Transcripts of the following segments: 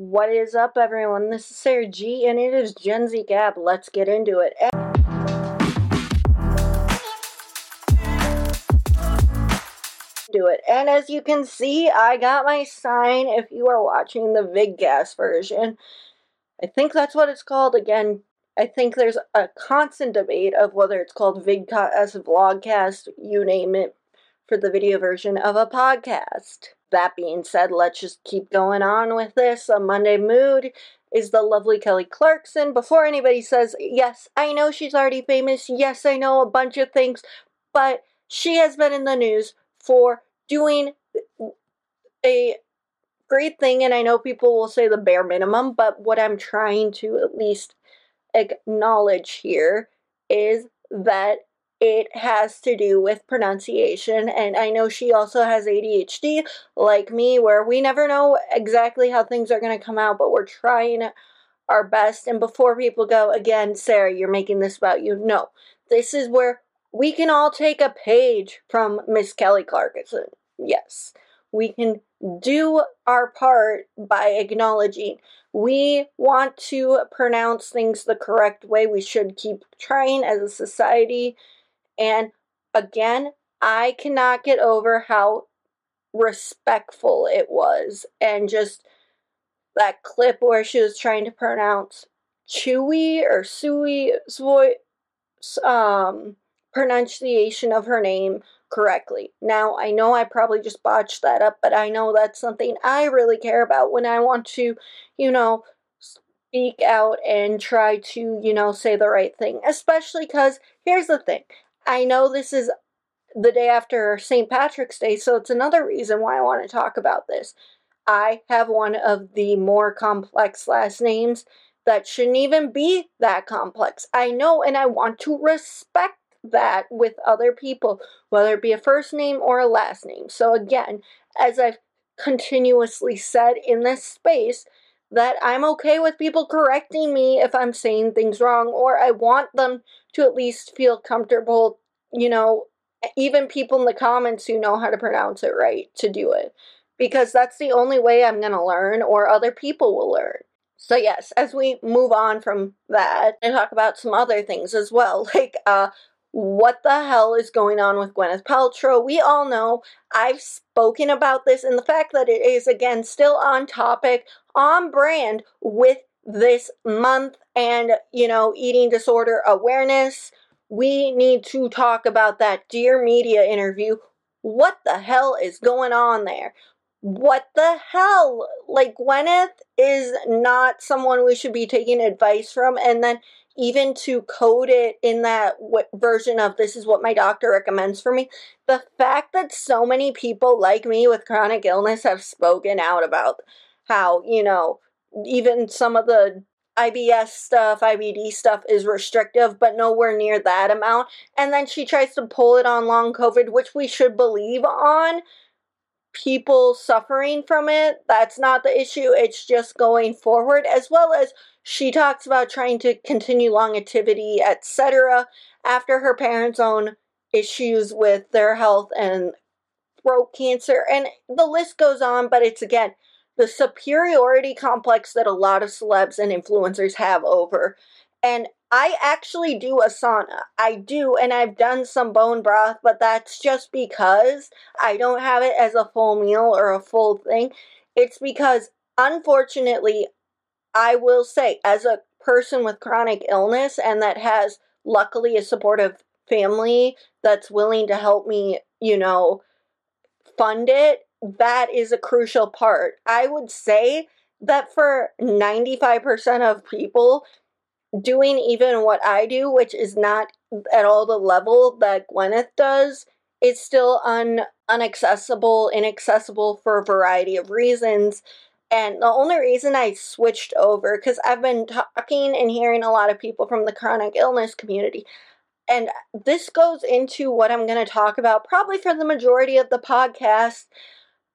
What is up, everyone? This is Sara G, and it is Gen Z Gab. Let's get into it. do it. And as you can see, I got my sign if you are watching the VidCast version. I think that's what it's called. Again, I think there's a constant debate of whether it's called VidCast, Vlogcast, you name it, for the video version of a podcast. That being said, let's just keep going on with this. A Monday Mood is the lovely Kelly Clarkson. Before anybody says, yes, I know she's already famous, yes, I know a bunch of things, but she has been in the news for doing a great thing, and I know people will say the bare minimum, but what I'm trying to at least acknowledge here is that it has to do with pronunciation. And I know she also has ADHD, like me, where we never know exactly how things are going to come out, but we're trying our best. And before people go, again, Sara, you're making this about you. No, this is where we can all take a page from Miss Kelly Clarkson. Yes, we can do our part by acknowledging we want to pronounce things the correct way. We should keep trying as a society. And again, I cannot get over how respectful it was. And just that clip where she was trying to pronounce Chewy or Sui, um, pronunciation of her name correctly. Now, I know I probably just botched that up, but I know that's something I really care about when I want to, you know, speak out and try to, you know, say the right thing. Especially because here's the thing I know this is the day after St. Patrick's Day, so it's another reason why I want to talk about this. I have one of the more complex last names that shouldn't even be that complex. I know, and I want to respect that with other people, whether it be a first name or a last name. So, again, as I've continuously said in this space, that I'm okay with people correcting me if I'm saying things wrong, or I want them to at least feel comfortable, you know, even people in the comments who know how to pronounce it right to do it. Because that's the only way I'm going to learn, or other people will learn. So yes, as we move on from that, I talk about some other things as well, like uh, what the hell is going on with Gwyneth Paltrow? We all know I've spoken about this, and the fact that it is again still on topic, on brand with this month and you know, eating disorder awareness. We need to talk about that Dear Media interview. What the hell is going on there? What the hell? Like, Gwyneth is not someone we should be taking advice from, and then even to code it in that w- version of this is what my doctor recommends for me, the fact that so many people like me with chronic illness have spoken out about how, you know, even some of the IBS stuff, IBD stuff is restrictive, but nowhere near that amount. And then she tries to pull it on long COVID, which we should believe on people suffering from it. That's not the issue. It's just going forward, as well as she talks about trying to continue longevity, etc., after her parents' own issues with their health and throat cancer. And the list goes on, but it's again the superiority complex that a lot of celebs and influencers have over. And I actually do asana. I do, and I've done some bone broth, but that's just because I don't have it as a full meal or a full thing. It's because, unfortunately, I will say, as a person with chronic illness and that has luckily a supportive family that's willing to help me, you know, fund it, that is a crucial part. I would say that for 95% of people, doing even what I do, which is not at all the level that Gwyneth does, is still un unaccessible, inaccessible for a variety of reasons. And the only reason I switched over, because I've been talking and hearing a lot of people from the chronic illness community, and this goes into what I'm going to talk about probably for the majority of the podcast.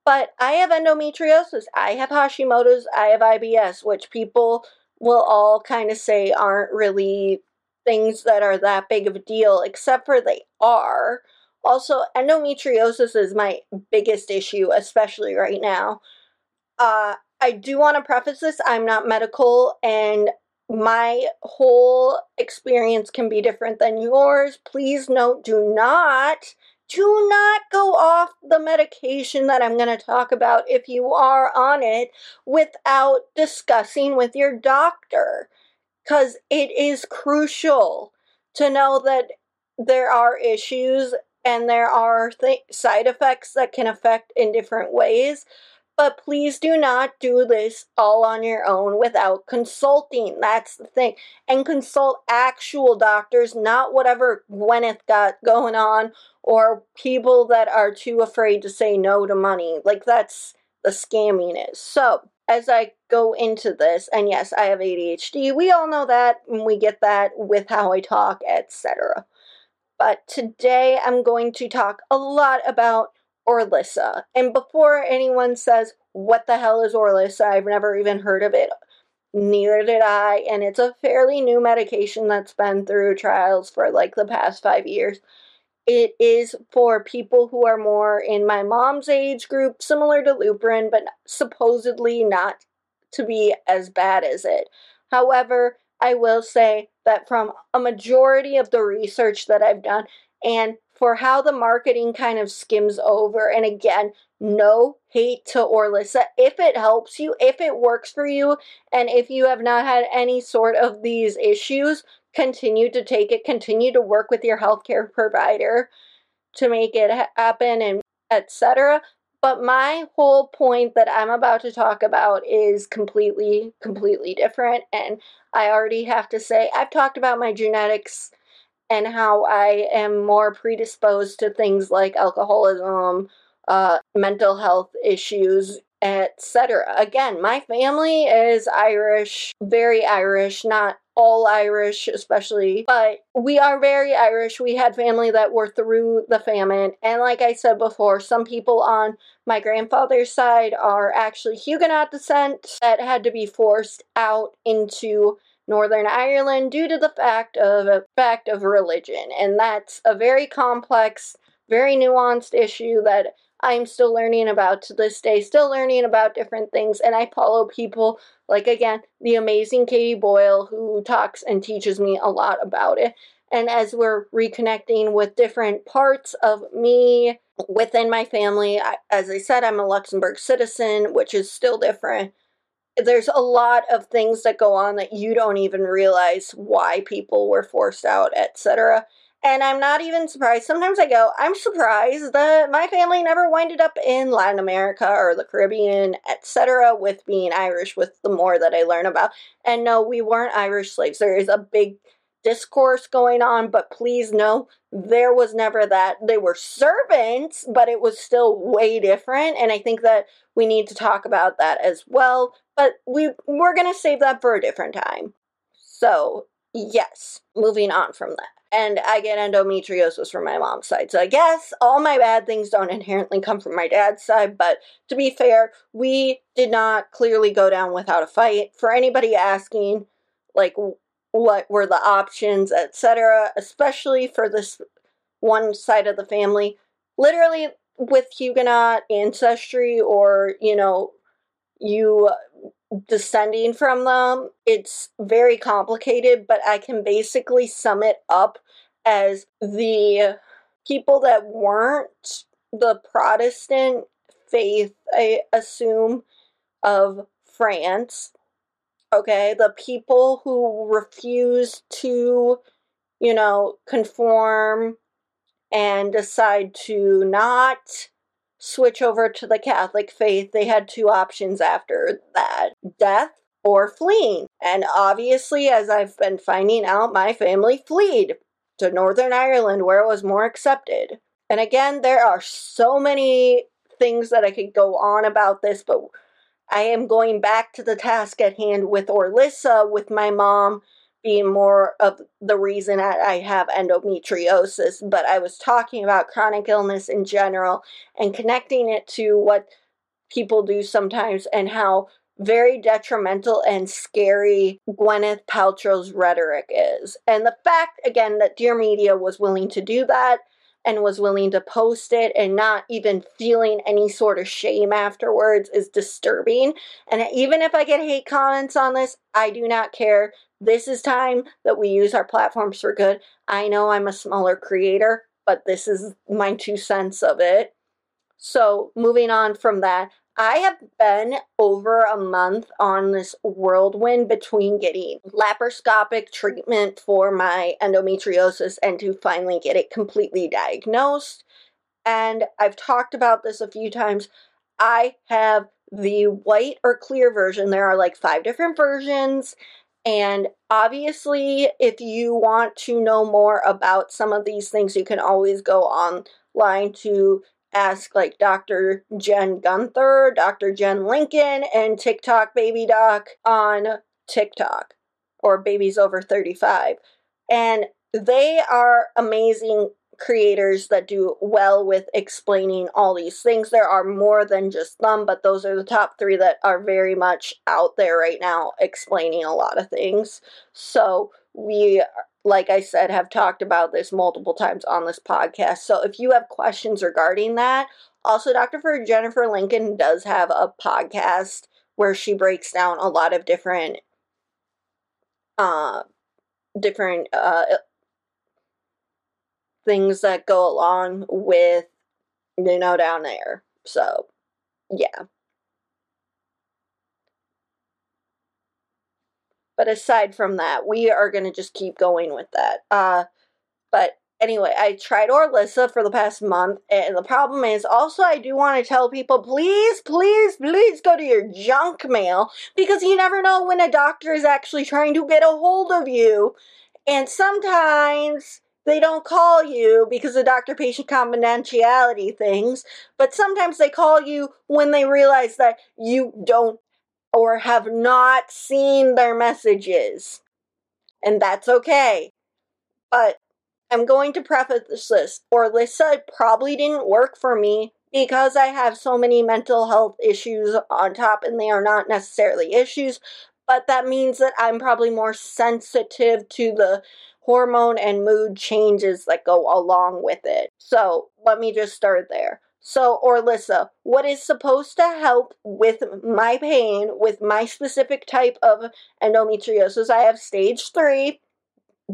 But I have endometriosis, I have Hashimoto's, I have IBS, which people will all kind of say aren't really things that are that big of a deal, except for they are. Also, endometriosis is my biggest issue, especially right now. Uh, I do want to preface this I'm not medical and my whole experience can be different than yours. Please note, do not, do not go off the medication that I'm going to talk about if you are on it without discussing with your doctor. Because it is crucial to know that there are issues and there are th- side effects that can affect in different ways. But please do not do this all on your own without consulting. That's the thing. And consult actual doctors, not whatever Gwyneth got going on or people that are too afraid to say no to money. Like that's the scamming is. So, as I go into this, and yes, I have ADHD. We all know that, and we get that with how I talk, etc. But today I'm going to talk a lot about Orilissa. And before anyone says, what the hell is Orilissa? I've never even heard of it. Neither did I. And it's a fairly new medication that's been through trials for like the past five years. It is for people who are more in my mom's age group, similar to Lupron, but supposedly not to be as bad as it. However, I will say that from a majority of the research that I've done, and for how the marketing kind of skims over. And again, no hate to Orilissa. If it helps you, if it works for you, and if you have not had any sort of these issues, continue to take it, continue to work with your healthcare provider to make it happen and etc. But my whole point that I'm about to talk about is completely, completely different. And I already have to say, I've talked about my genetics and how I am more predisposed to things like alcoholism, uh, mental health issues, etc. Again, my family is Irish, very Irish, not all Irish, especially, but we are very Irish. We had family that were through the famine. And like I said before, some people on my grandfather's side are actually Huguenot descent that had to be forced out into Northern Ireland due to the fact of fact of religion. And that's a very complex, very nuanced issue that I'm still learning about to this day, still learning about different things. And I follow people like, again, the amazing Katie Boyle, who talks and teaches me a lot about it. And as we're reconnecting with different parts of me within my family, I, as I said, I'm a Luxembourg citizen, which is still different there's a lot of things that go on that you don't even realize why people were forced out, etc. And I'm not even surprised. Sometimes I go, I'm surprised that my family never winded up in Latin America or the Caribbean, etc., with being Irish, with the more that I learn about. And no, we weren't Irish slaves. There is a big discourse going on, but please know there was never that. They were servants, but it was still way different. And I think that we need to talk about that as well. But we we're gonna save that for a different time. So yes, moving on from that. And I get endometriosis from my mom's side. So I guess all my bad things don't inherently come from my dad's side, but to be fair, we did not clearly go down without a fight. For anybody asking, like, what were the options, etc., especially for this one side of the family. Literally, with Huguenot ancestry or, you know, you descending from them, it's very complicated, but I can basically sum it up as the people that weren't the Protestant faith, I assume, of France okay? The people who refuse to, you know, conform and decide to not switch over to the Catholic faith, they had two options after that death or fleeing. And obviously, as I've been finding out, my family fled to Northern Ireland where it was more accepted. And again, there are so many things that I could go on about this, but I am going back to the task at hand with Orilissa, with my mom being more of the reason I have endometriosis, but I was talking about chronic illness in general and connecting it to what people do sometimes and how very detrimental and scary Gwyneth Paltrow's rhetoric is. And the fact, again, that Dear Media was willing to do that and was willing to post it and not even feeling any sort of shame afterwards is disturbing. And even if I get hate comments on this, I do not care. This is time that we use our platforms for good. I know I'm a smaller creator, but this is my two cents of it. So, moving on from that, I have been over a month on this whirlwind between getting laparoscopic treatment for my endometriosis and to finally get it completely diagnosed. And I've talked about this a few times. I have the white or clear version. There are like five different versions. And obviously, if you want to know more about some of these things, you can always go online to ask like Dr. Jen Gunter, Dr. Jen Lincoln, and TikTok Baby Doc on TikTok or Babies Over 35. And they are amazing creators that do well with explaining all these things. There are more than just them, but those are the top three that are very much out there right now explaining a lot of things. So we like I said, have talked about this multiple times on this podcast. So if you have questions regarding that, also Dr. For Jennifer Lincoln does have a podcast where she breaks down a lot of different uh different uh things that go along with you know down there. So yeah. But aside from that, we are going to just keep going with that. Uh, but anyway, I tried Orilissa for the past month, and the problem is also I do want to tell people please, please, please go to your junk mail because you never know when a doctor is actually trying to get a hold of you. And sometimes they don't call you because of doctor patient confidentiality things, but sometimes they call you when they realize that you don't or have not seen their messages. And that's okay. But I'm going to preface this. Orilissa probably didn't work for me because I have so many mental health issues on top, and they are not necessarily issues, but that means that I'm probably more sensitive to the hormone and mood changes that go along with it. So let me just start there. So, Orilissa, what is supposed to help with my pain, with my specific type of endometriosis? I have stage three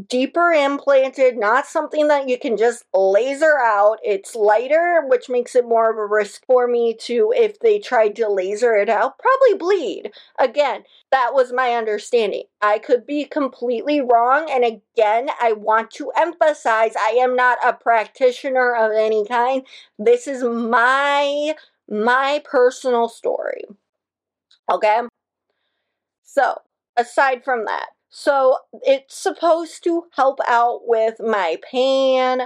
deeper implanted, not something that you can just laser out. It's lighter, which makes it more of a risk for me to, if they tried to laser it out, probably bleed. Again, that was my understanding. I could be completely wrong. And again, I want to emphasize I am not a practitioner of any kind. This is my my personal story. Okay? So, aside from that, so it's supposed to help out with my pain,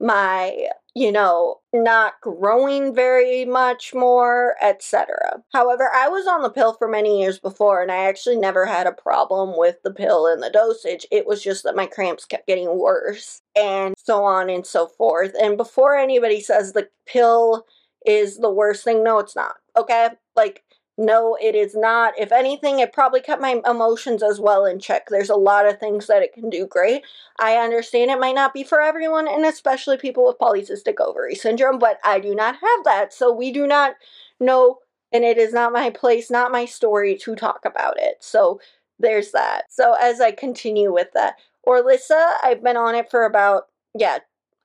my, you know, not growing very much more, etc. However, I was on the pill for many years before and I actually never had a problem with the pill and the dosage. It was just that my cramps kept getting worse and so on and so forth. And before anybody says the pill is the worst thing, no, it's not. Okay? Like, no, it is not. If anything, it probably kept my emotions as well in check. There's a lot of things that it can do great. I understand it might not be for everyone, and especially people with polycystic ovary syndrome, but I do not have that. So we do not know, and it is not my place, not my story to talk about it. So there's that. So as I continue with that, Orilissa, I've been on it for about, yeah,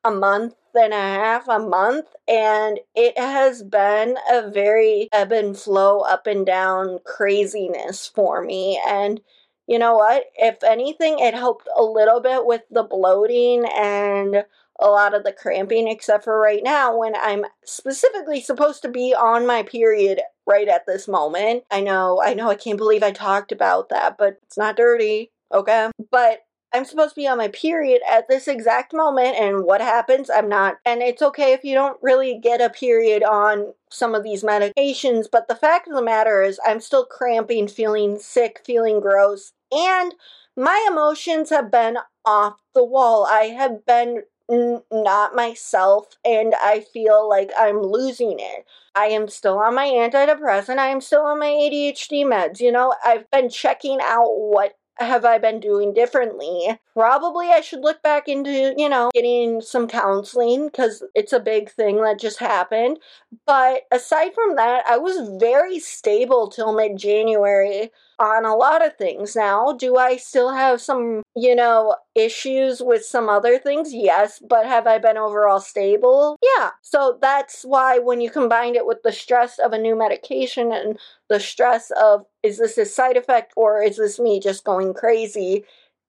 a month half, a half a month, and it has been a very ebb and flow, up and down craziness for me. And you know what? If anything, it helped a little bit with the bloating and a lot of the cramping, except for right now when I'm specifically supposed to be on my period right at this moment. I know, I know, I can't believe I talked about that, but it's not dirty, okay? But I'm supposed to be on my period at this exact moment, and what happens? I'm not. And it's okay if you don't really get a period on some of these medications, but the fact of the matter is, I'm still cramping, feeling sick, feeling gross, and my emotions have been off the wall. I have been n- not myself, and I feel like I'm losing it. I am still on my antidepressant, I am still on my ADHD meds. You know, I've been checking out what have I been doing differently? Probably I should look back into, you know, getting some counseling because it's a big thing that just happened. But aside from that, I was very stable till mid January on a lot of things now. Do I still have some, you know, issues with some other things? Yes, but have I been overall stable? Yeah. So that's why when you combine it with the stress of a new medication and the stress of is this a side effect or is this me just going crazy?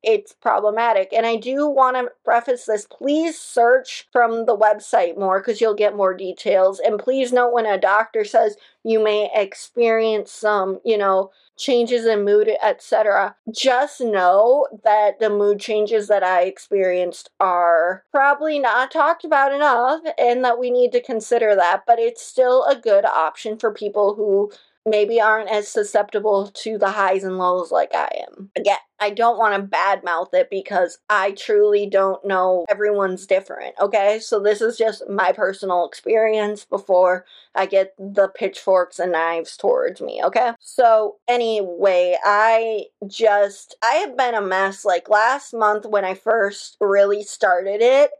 It's problematic. And I do want to preface this please search from the website more because you'll get more details. And please note when a doctor says you may experience some, you know, changes in mood, etc. Just know that the mood changes that I experienced are probably not talked about enough and that we need to consider that, but it's still a good option for people who maybe aren't as susceptible to the highs and lows like I am. Again, I don't want to badmouth it because I truly don't know. Everyone's different, okay? So this is just my personal experience before I get the pitchforks and knives towards me, okay? So anyway, I just I have been a mess like last month when I first really started it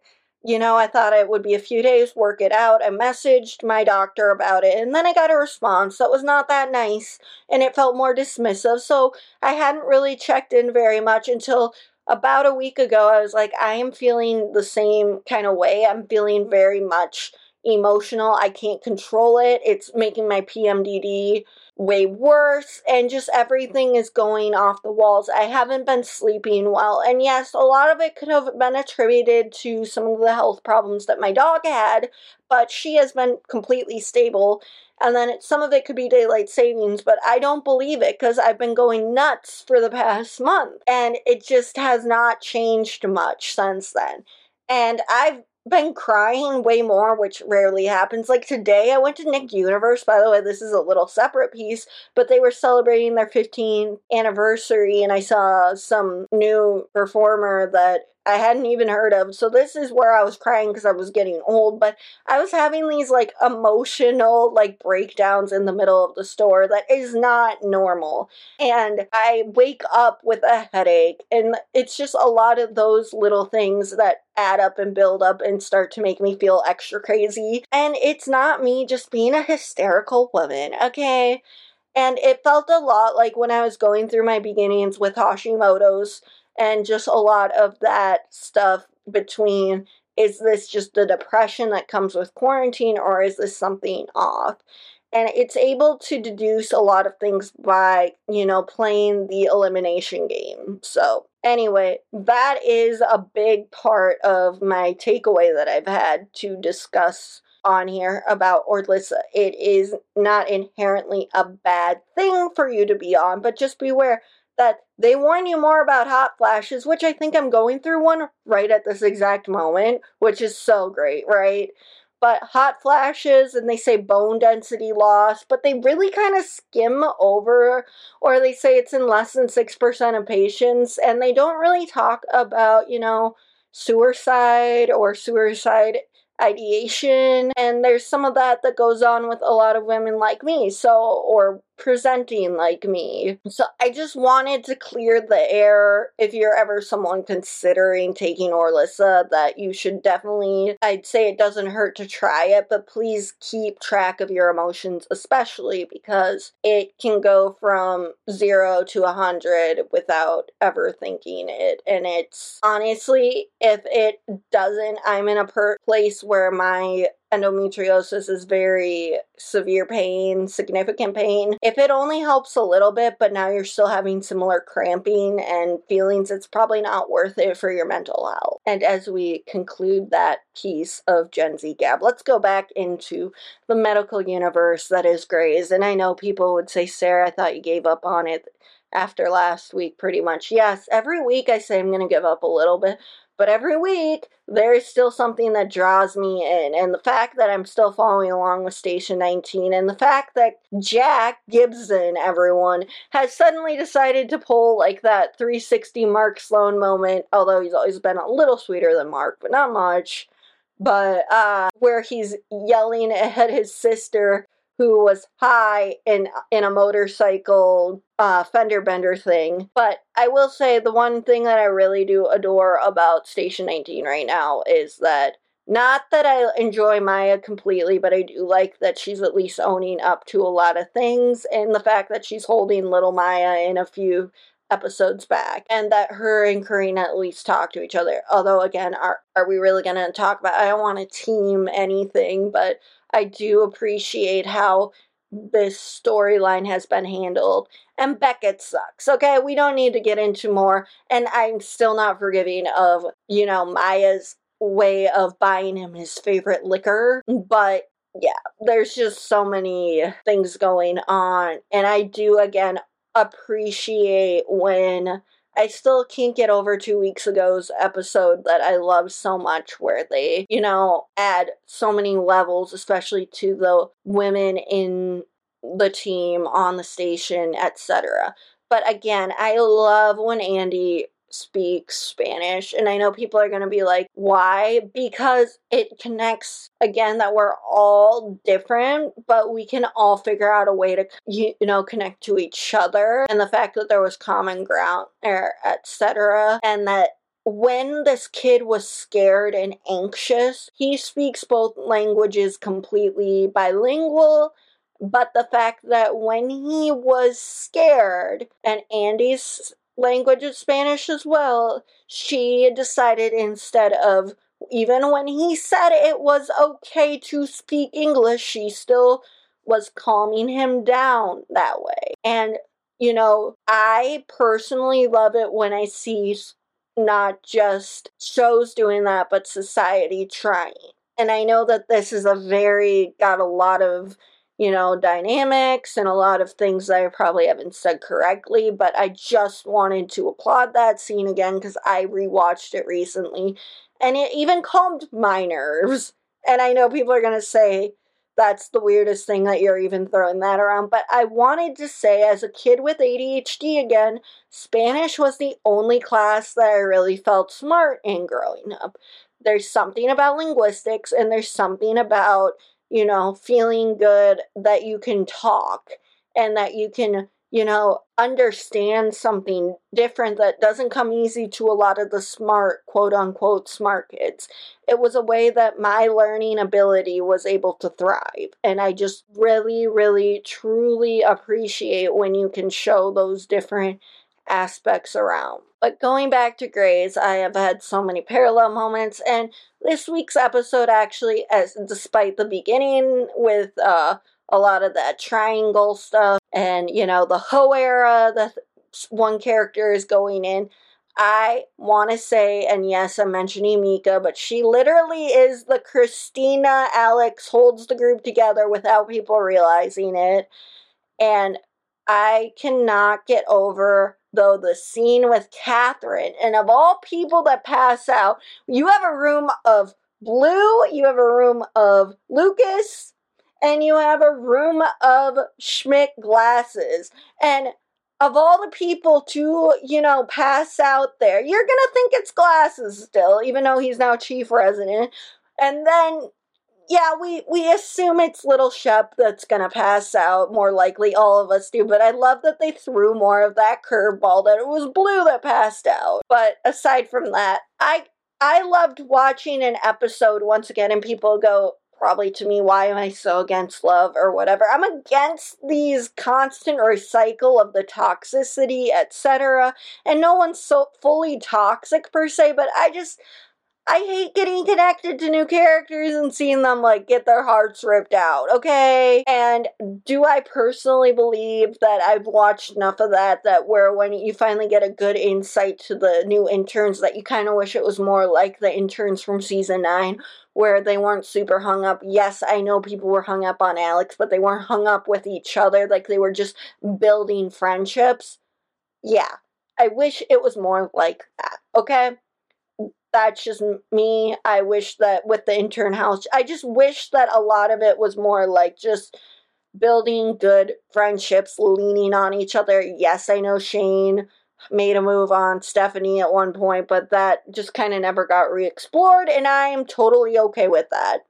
you know, I thought it would be a few days, work it out. I messaged my doctor about it, and then I got a response that was not that nice, and it felt more dismissive. So I hadn't really checked in very much until about a week ago. I was like, I am feeling the same kind of way. I'm feeling very much emotional. I can't control it. It's making my PMDD way worse and just everything is going off the walls. I haven't been sleeping well. And yes, a lot of it could have been attributed to some of the health problems that my dog had, but she has been completely stable. And then it, some of it could be daylight savings, but I don't believe it because I've been going nuts for the past month and it just has not changed much since then. And I've been crying way more, which rarely happens. Like today, I went to Nick Universe. By the way, this is a little separate piece, but they were celebrating their 15th anniversary, and I saw some new performer that I hadn't even heard of. So this is where I was crying because I was getting old, but I was having these like emotional like breakdowns in the middle of the store that is not normal. And I wake up with a headache and it's just a lot of those little things that add up and build up and start to make me feel extra crazy. And it's not me just being a hysterical woman, okay? And it felt a lot like when I was going through my beginnings with Hashimoto's and just a lot of that stuff between is this just the depression that comes with quarantine or is this something off? And it's able to deduce a lot of things by, you know, playing the elimination game. So, anyway, that is a big part of my takeaway that I've had to discuss on here about Orlissa. It is not inherently a bad thing for you to be on, but just beware that they warn you more about hot flashes, which I think I'm going through one right at this exact moment, which is so great, right? But hot flashes, and they say bone density loss, but they really kind of skim over, or they say it's in less than 6% of patients, and they don't really talk about, you know, suicide or suicide ideation and there's some of that that goes on with a lot of women like me so or presenting like me. So i just wanted to clear the air. If you're ever someone considering taking orlissa that you should definitely i'd say it doesn't hurt to try it but please keep track of your emotions especially because it can go from zero to a hundred without ever thinking it. And it's honestly if it doesn't i'm in a per- place where my endometriosis is very severe pain, significant pain. If it only helps a little bit, but now you're still having similar cramping and feelings, it's probably not worth it for your mental health. And as we conclude that piece of Gen Z Gab, let's go back into the medical universe that is Grey's. And I know people would say, Sara, I thought you gave up on it after last week, pretty much. Yes, every week I say I'm going to give up a little bit, but every week, there is still something that draws me in. And the fact that I'm still following along with Station 19, and the fact that Jack Gibson, everyone, has suddenly decided to pull like that 360 Mark Sloan moment, although he's always been a little sweeter than Mark, but not much. But uh, where he's yelling at his sister who was high in in a motorcycle uh, fender bender thing. But I will say the one thing that I really do adore about Station 19 right now is that not that I enjoy Maya completely, but I do like that she's at least owning up to a lot of things and the fact that she's holding little Maya in a few episodes back and that her and Carina at least talk to each other. Although again, are are we really gonna talk about I don't wanna team anything, but I do appreciate how this storyline has been handled. And Beckett sucks. Okay, we don't need to get into more. And I'm still not forgiving of, you know, Maya's way of buying him his favorite liquor. But yeah, there's just so many things going on. And I do, again, appreciate when I still can't get over two weeks ago's episode that I love so much, where they, you know, add so many levels, especially to the women in the team on the station, etc. But again, I love when Andy speaks Spanish. And I know people are going to be like, why? Because it connects, again, that we're all different, but we can all figure out a way to, you know, connect to each other. And the fact that there was common ground, er, etc. And that when this kid was scared and anxious, he speaks both languages completely bilingual but the fact that when he was scared and Andy's language of Spanish as well, she decided instead of even when he said it was okay to speak English, she still was calming him down that way. And, you know, I personally love it when I see not just shows doing that, but society trying. And I know that this is a very, got a lot of you know, dynamics and a lot of things that I probably haven't said correctly, but I just wanted to applaud that scene again because I rewatched it recently and it even calmed my nerves. And I know people are going to say that's the weirdest thing that you're even throwing that around, but I wanted to say, as a kid with ADHD again, Spanish was the only class that I really felt smart in growing up. There's something about linguistics and there's something about you know, feeling good that you can talk and that you can, you know, understand something different that doesn't come easy to a lot of the smart, quote unquote, smart kids. It was a way that my learning ability was able to thrive. And I just really, really, truly appreciate when you can show those different aspects around. But going back to Grey's, I have had so many parallel moments, and this week's episode actually, as despite the beginning with uh, a lot of that triangle stuff and you know the Ho era that one character is going in. I want to say, and yes, I'm mentioning Mika, but she literally is the Christina Alex holds the group together without people realizing it. And I cannot get over though the scene with Catherine, and of all people that pass out, you have a room of Blue, you have a room of Lucas, and you have a room of Schmitt glasses. And of all the people to, you know, pass out there, you're gonna think it's glasses still, even though he's now chief resident. And then yeah, we we assume it's little Shep that's gonna pass out. More likely, all of us do. But I love that they threw more of that curveball that it was Blue that passed out. But aside from that, I I loved watching an episode once again, and people go probably to me, why am I so against love or whatever? I'm against these constant recycle of the toxicity, etc. And no one's so fully toxic per se, but I just I hate getting connected to new characters and seeing them like get their hearts ripped out, okay? And do I personally believe that I've watched enough of that that where when you finally get a good insight to the new interns that you kind of wish it was more like the interns from season 9 where they weren't super hung up. Yes, I know people were hung up on Alex, but they weren't hung up with each other like they were just building friendships. Yeah. I wish it was more like that, okay? That's just me. I wish that with the intern house, I just wish that a lot of it was more like just building good friendships, leaning on each other. Yes, I know Shane made a move on Stephanie at one point, but that just kind of never got re explored, and I am totally okay with that.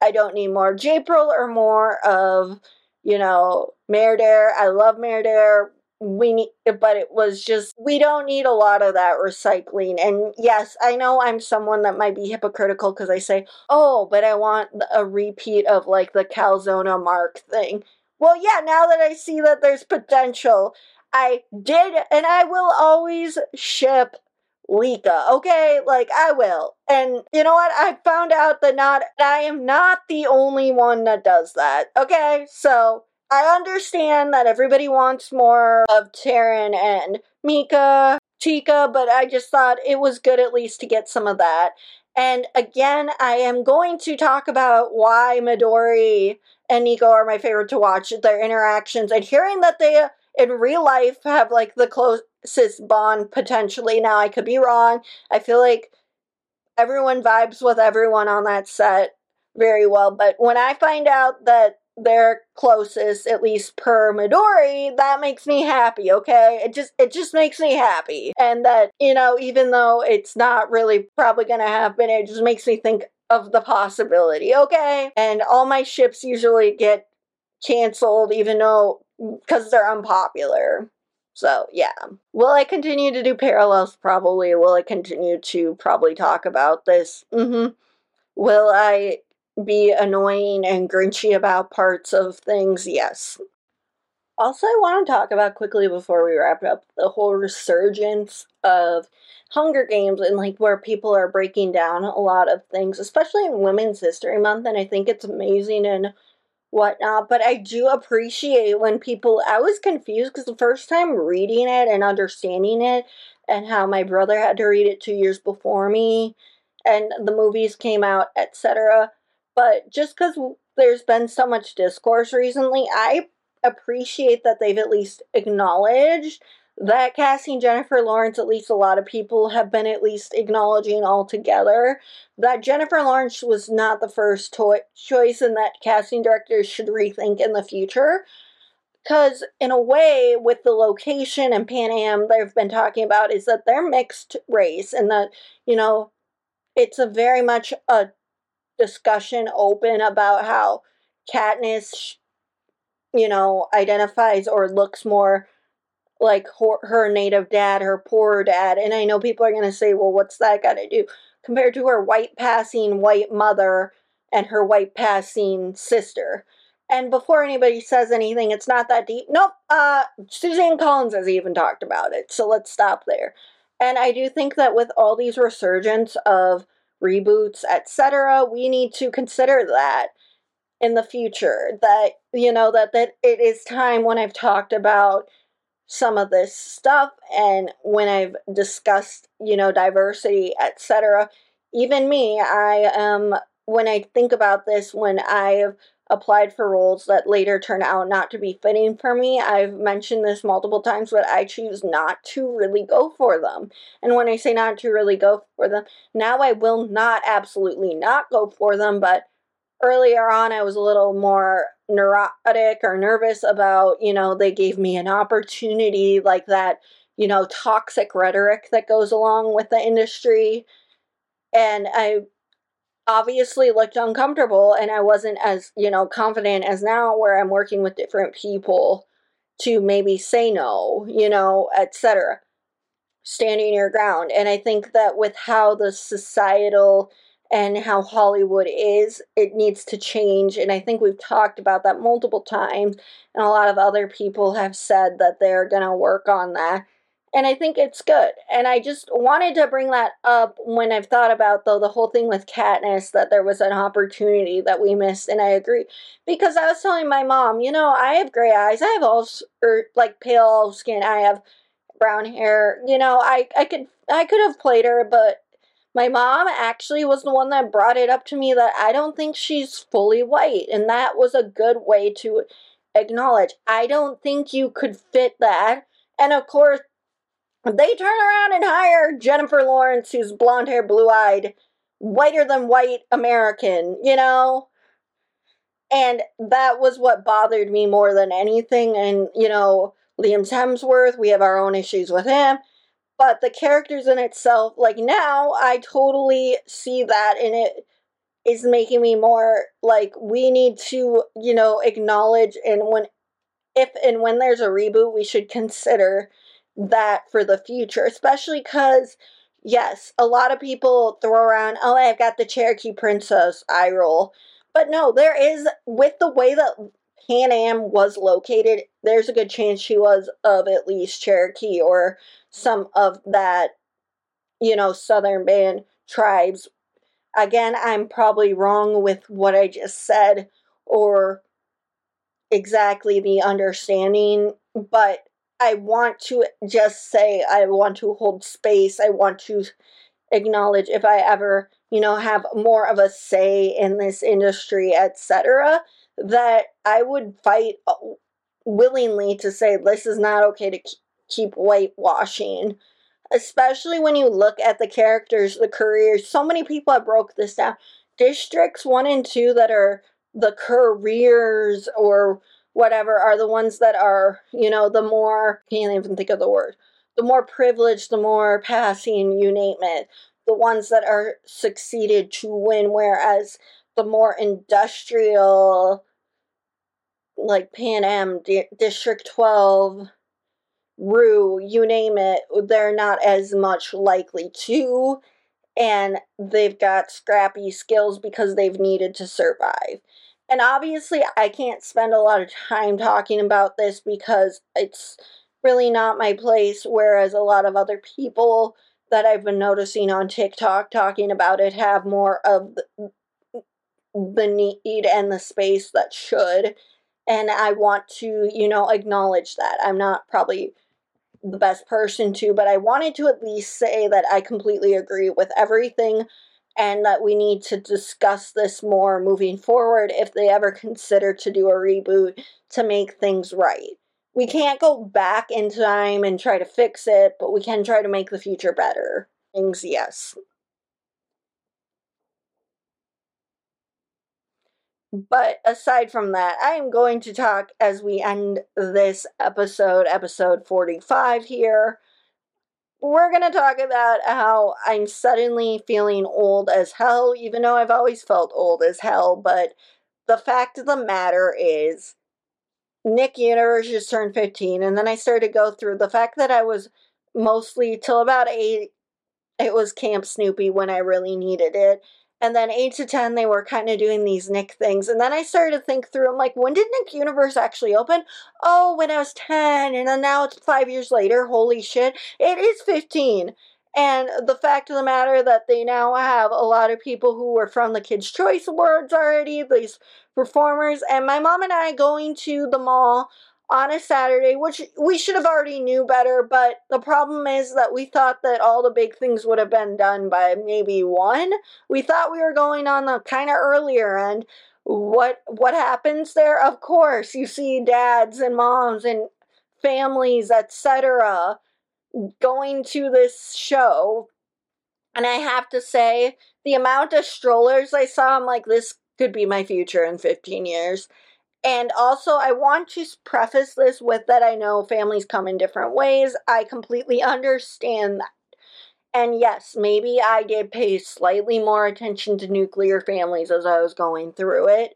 I don't need more Japril or more of, you know, MerDer. I love MerDer we need but it was just we don't need a lot of that recycling and yes i know i'm someone that might be hypocritical because i say oh but i want a repeat of like the calzona mark thing well yeah now that i see that there's potential i did and i will always ship Lika, okay? Like I will. And you know what? I found out that not I am not the only one that does that. Okay? So I understand that everybody wants more of Terran and Mika, Chica, but I just thought it was good at least to get some of that. And again, I am going to talk about why Midori and Niko are my favorite to watch, their interactions, and hearing that they in real life have like the closest bond potentially. Now, I could be wrong. I feel like everyone vibes with everyone on that set very well, but when I find out that they're closest, at least per Midori, that makes me happy, okay? It just it just makes me happy. And that, you know, even though it's not really probably gonna happen, it just makes me think of the possibility, okay? And all my ships usually get canceled even though because they're unpopular. So, yeah. Will I continue to do parallels? Probably. Will I continue to probably talk about this? Mm-hmm. Will I be annoying and grinchy about parts of things, yes. Also, I want to talk about quickly before we wrap up the whole resurgence of Hunger Games and like where people are breaking down a lot of things, especially in Women's History Month, and I think it's amazing and whatnot. But I do appreciate when people. I was confused because the first time reading it and understanding it, and how my brother had to read it two years before me, and the movies came out, etc but just because there's been so much discourse recently, I appreciate that they've at least acknowledged that casting Jennifer Lawrence, at least a lot of people have been at least acknowledging altogether that Jennifer Lawrence was not the first to- choice and that casting directors should rethink in the future. Because, in a way, with the location and Panem they've been talking about, is that they're mixed race and that, you know, it's a very much a discussion open about how Katniss, you know, identifies or looks more like her, her native dad, her poor dad. And I know people are going to say, well, what's that got to do? Compared to her white passing white mother and her white passing sister. And before anybody says anything, it's not that deep. Nope. Uh, Suzanne Collins has even talked about it. So let's stop there. And I do think that with all these resurgence of reboots, etc. We need to consider that in the future. That you know that that it is time when I've talked about some of this stuff and when I've discussed, you know, diversity, etc. Even me, I am when I think about this when I've applied for roles that later turn out not to be fitting for me. I've mentioned this multiple times, but I choose not to really go for them. And when I say not to really go for them, now I will not absolutely not go for them, but earlier on I was a little more neurotic or nervous about, you know, they gave me an opportunity like that, you know, toxic rhetoric that goes along with the industry. And I obviously looked uncomfortable and I wasn't as, you know, confident as now where I'm working with different people to maybe say no, you know, etc. Standing your ground. And I think that with how the societal and how Hollywood is, it needs to change. And I think we've talked about that multiple times. And a lot of other people have said that they're going to work on that and I think it's good. And I just wanted to bring that up when I've thought about though the whole thing with Katniss that there was an opportunity that we missed, and I agree because I was telling my mom, you know, I have gray eyes, I have all or er, like pale skin, I have brown hair. You know, I I could I could have played her, but my mom actually was the one that brought it up to me that I don't think she's fully white, and that was a good way to acknowledge. I don't think you could fit that. And of course, they turn around and hire Jennifer Lawrence, who's blonde hair, blue eyed, whiter than white American, you know? And that was what bothered me more than anything. And, you know, Liam Hemsworth, we have our own issues with him. But the characters in itself, like now, I totally see that and it is making me more like we need to, you know, acknowledge and when if and when there's a reboot, we should consider that for the future, especially because yes, a lot of people throw around, oh, I've got the Cherokee Princess eye roll. But no, there is, with the way that Panem was located, there's a good chance she was of at least Cherokee or some of that, you know, southern band tribes. Again, I'm probably wrong with what I just said or exactly the understanding, but I want to just say I want to hold space. I want to acknowledge if I ever, you know, have more of a say in this industry, etc., that I would fight uh, willingly to say this is not okay to keep whitewashing. Especially when you look at the characters, the careers. So many people have broke this down. Districts 1 and 2 that are the careers or whatever are the ones that are, you know, the more, can't even think of the word, the more privileged, the more passing, you name it, the ones that are succeeded to win, whereas the more industrial, like Panem, D- District 12, Rue, you name it, they're not as much likely to, and they've got scrappy skills because they've needed to survive. And obviously, I can't spend a lot of time talking about this because it's really not my place, whereas a lot of other people that I've been noticing on TikTok talking about it have more of the, need and the space that should. And I want to, you know, acknowledge that. I'm not probably the best person to, but I wanted to at least say that I completely agree with everything and that we need to discuss this more moving forward if they ever consider to do a reboot to make things right. We can't go back in time and try to fix it, but we can try to make the future better. Things, yes. But aside from that, I am going to talk as we end this episode, episode 45 here, we're going to talk about how I'm suddenly feeling old as hell, even though I've always felt old as hell. But the fact of the matter is, Nick Universe just turned 15, and then I started to go through the fact that I was mostly till about eight, it was Camp Snoopy when I really needed it. And then 8 to 10, they were kind of doing these Nick things. And then I started to think through, I'm like, when did Nick Universe actually open? Oh, when I was 10. And then now it's five years later. Holy shit. It is 15. And the fact of the matter that they now have a lot of people who were from the Kids' Choice Awards already, these performers, and my mom and I going to the mall on a Saturday, which we should have already knew better, but the problem is that we thought that all the big things would have been done by maybe one. We thought we were going on the kind of earlier end. What what happens there? Of course, you see dads and moms and families, etc., going to this show. And I have to say, the amount of strollers I saw, I'm like, this could be my future in 15 years. And also, I want to preface this with that I know families come in different ways. I completely understand that. And yes, maybe I did pay slightly more attention to nuclear families as I was going through it,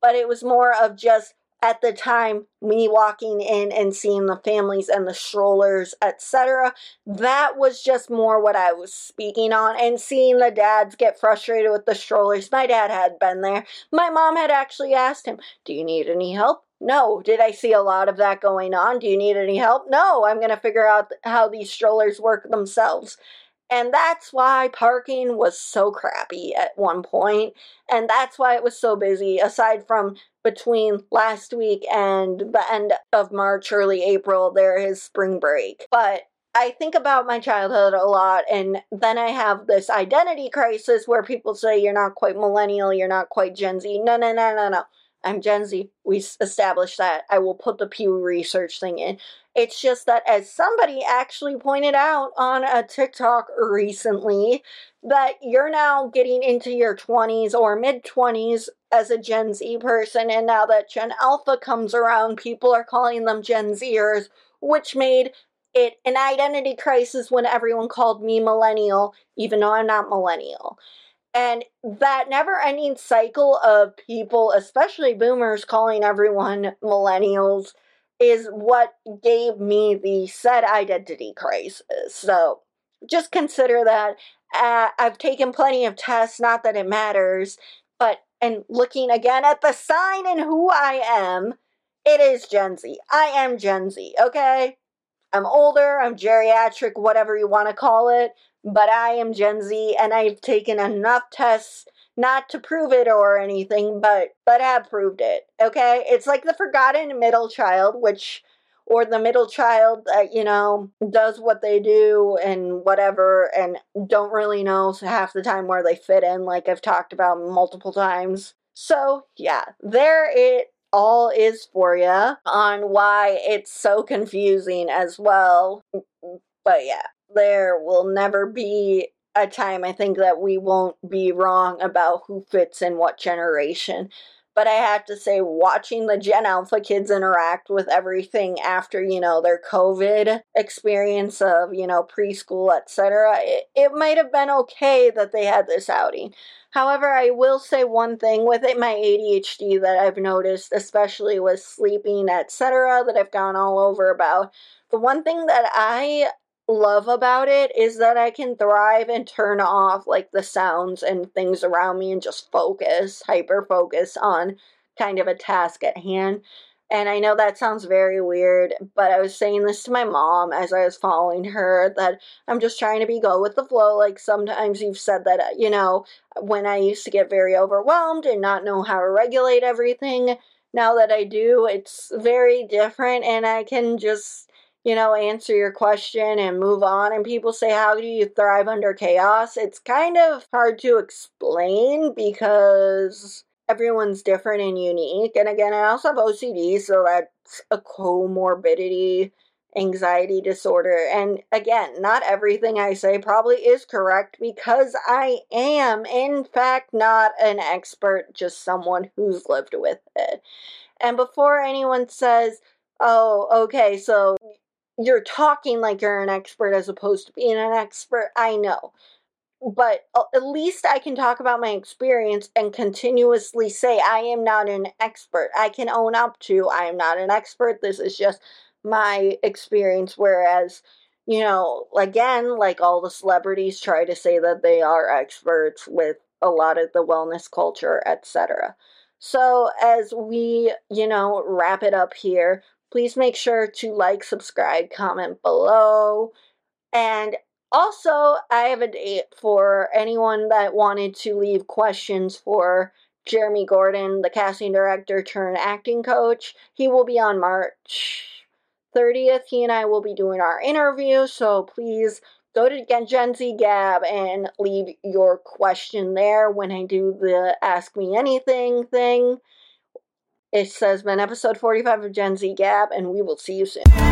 but it was more of just at the time me walking in and seeing the families and the strollers etc that was just more what i was speaking on and seeing the dads get frustrated with the strollers my dad had been there my mom had actually asked him do you need any help no. Did I see a lot of that going on? Do you need any help? No. I'm going to figure out how these strollers work themselves. And that's why parking was so crappy at one point, and that's why it was so busy, aside from between last week and the end of March, early April, there is spring break. But I think about my childhood a lot, and then I have this identity crisis where people say you're not quite millennial, you're not quite Gen Z. No, no, no, no, no. I'm Gen Z. We established that. I will put the Pew Research thing in. It's just that, as somebody actually pointed out on a TikTok recently, that you're now getting into your 20s or mid 20s as a Gen Z person, and now that Gen Alpha comes around, people are calling them Gen Zers, which made it an identity crisis when everyone called me millennial, even though I'm not millennial. And that never ending cycle of people, especially boomers, calling everyone millennials is what gave me the said identity crisis. So just consider that. Uh, I've taken plenty of tests, not that it matters, but and looking again at the sign and who I am, it is Gen Z. I am Gen Z, okay? I'm older, I'm geriatric, whatever you want to call it, but I am Gen Z and I've taken enough tests not to prove it or anything, but but have proved it. Okay? It's like the forgotten middle child, which or the middle child that you know does what they do and whatever and don't really know half the time where they fit in like i've talked about multiple times so yeah there it all is for you on why it's so confusing as well but yeah there will never be a time I think that we won't be wrong about who fits in what generation. But I have to say, watching the Gen Alpha kids interact with everything after, you know, their COVID experience of, you know, preschool, etc., it, it might have been okay that they had this outing. However, I will say one thing with it, my ADHD that I've noticed, especially with sleeping, etc., that I've gone all over about. The one thing that I love about it is that I can thrive and turn off like the sounds and things around me and just focus, hyper focus on kind of a task at hand. And I know that sounds very weird, but I was saying this to my mom as I was following her that I'm just trying to be go with the flow. Like sometimes you've said that, uh, you know, when I used to get very overwhelmed and not know how to regulate everything, now that I do, it's very different and I can just you know, answer your question and move on. And people say, How do you thrive under chaos? It's kind of hard to explain because everyone's different and unique. And again, I also have OCD, so that's a comorbidity anxiety disorder. And again, not everything I say probably is correct because I am, in fact, not an expert, just someone who's lived with it. And before anyone says, oh, okay, so you're talking like you're an expert as opposed to being an expert. I know. But uh, at least I can talk about my experience and continuously say I am not an expert. I can own up to I am not an expert. This is just my experience. Whereas, you know, again, like all the celebrities try to say that they are experts with a lot of the wellness culture, etc. So, as we, you know, wrap it up here, Please make sure to like, subscribe, comment below. And also, I have a date for anyone that wanted to leave questions for Jeremy Gordon, the casting director turned acting coach. He will be on March 30th. He and I will be doing our interview, so please go to Gen Z Gab and leave your question there when I do the Ask Me Anything thing. It says been episode 45 of Gen Z Gab, and we will see you soon.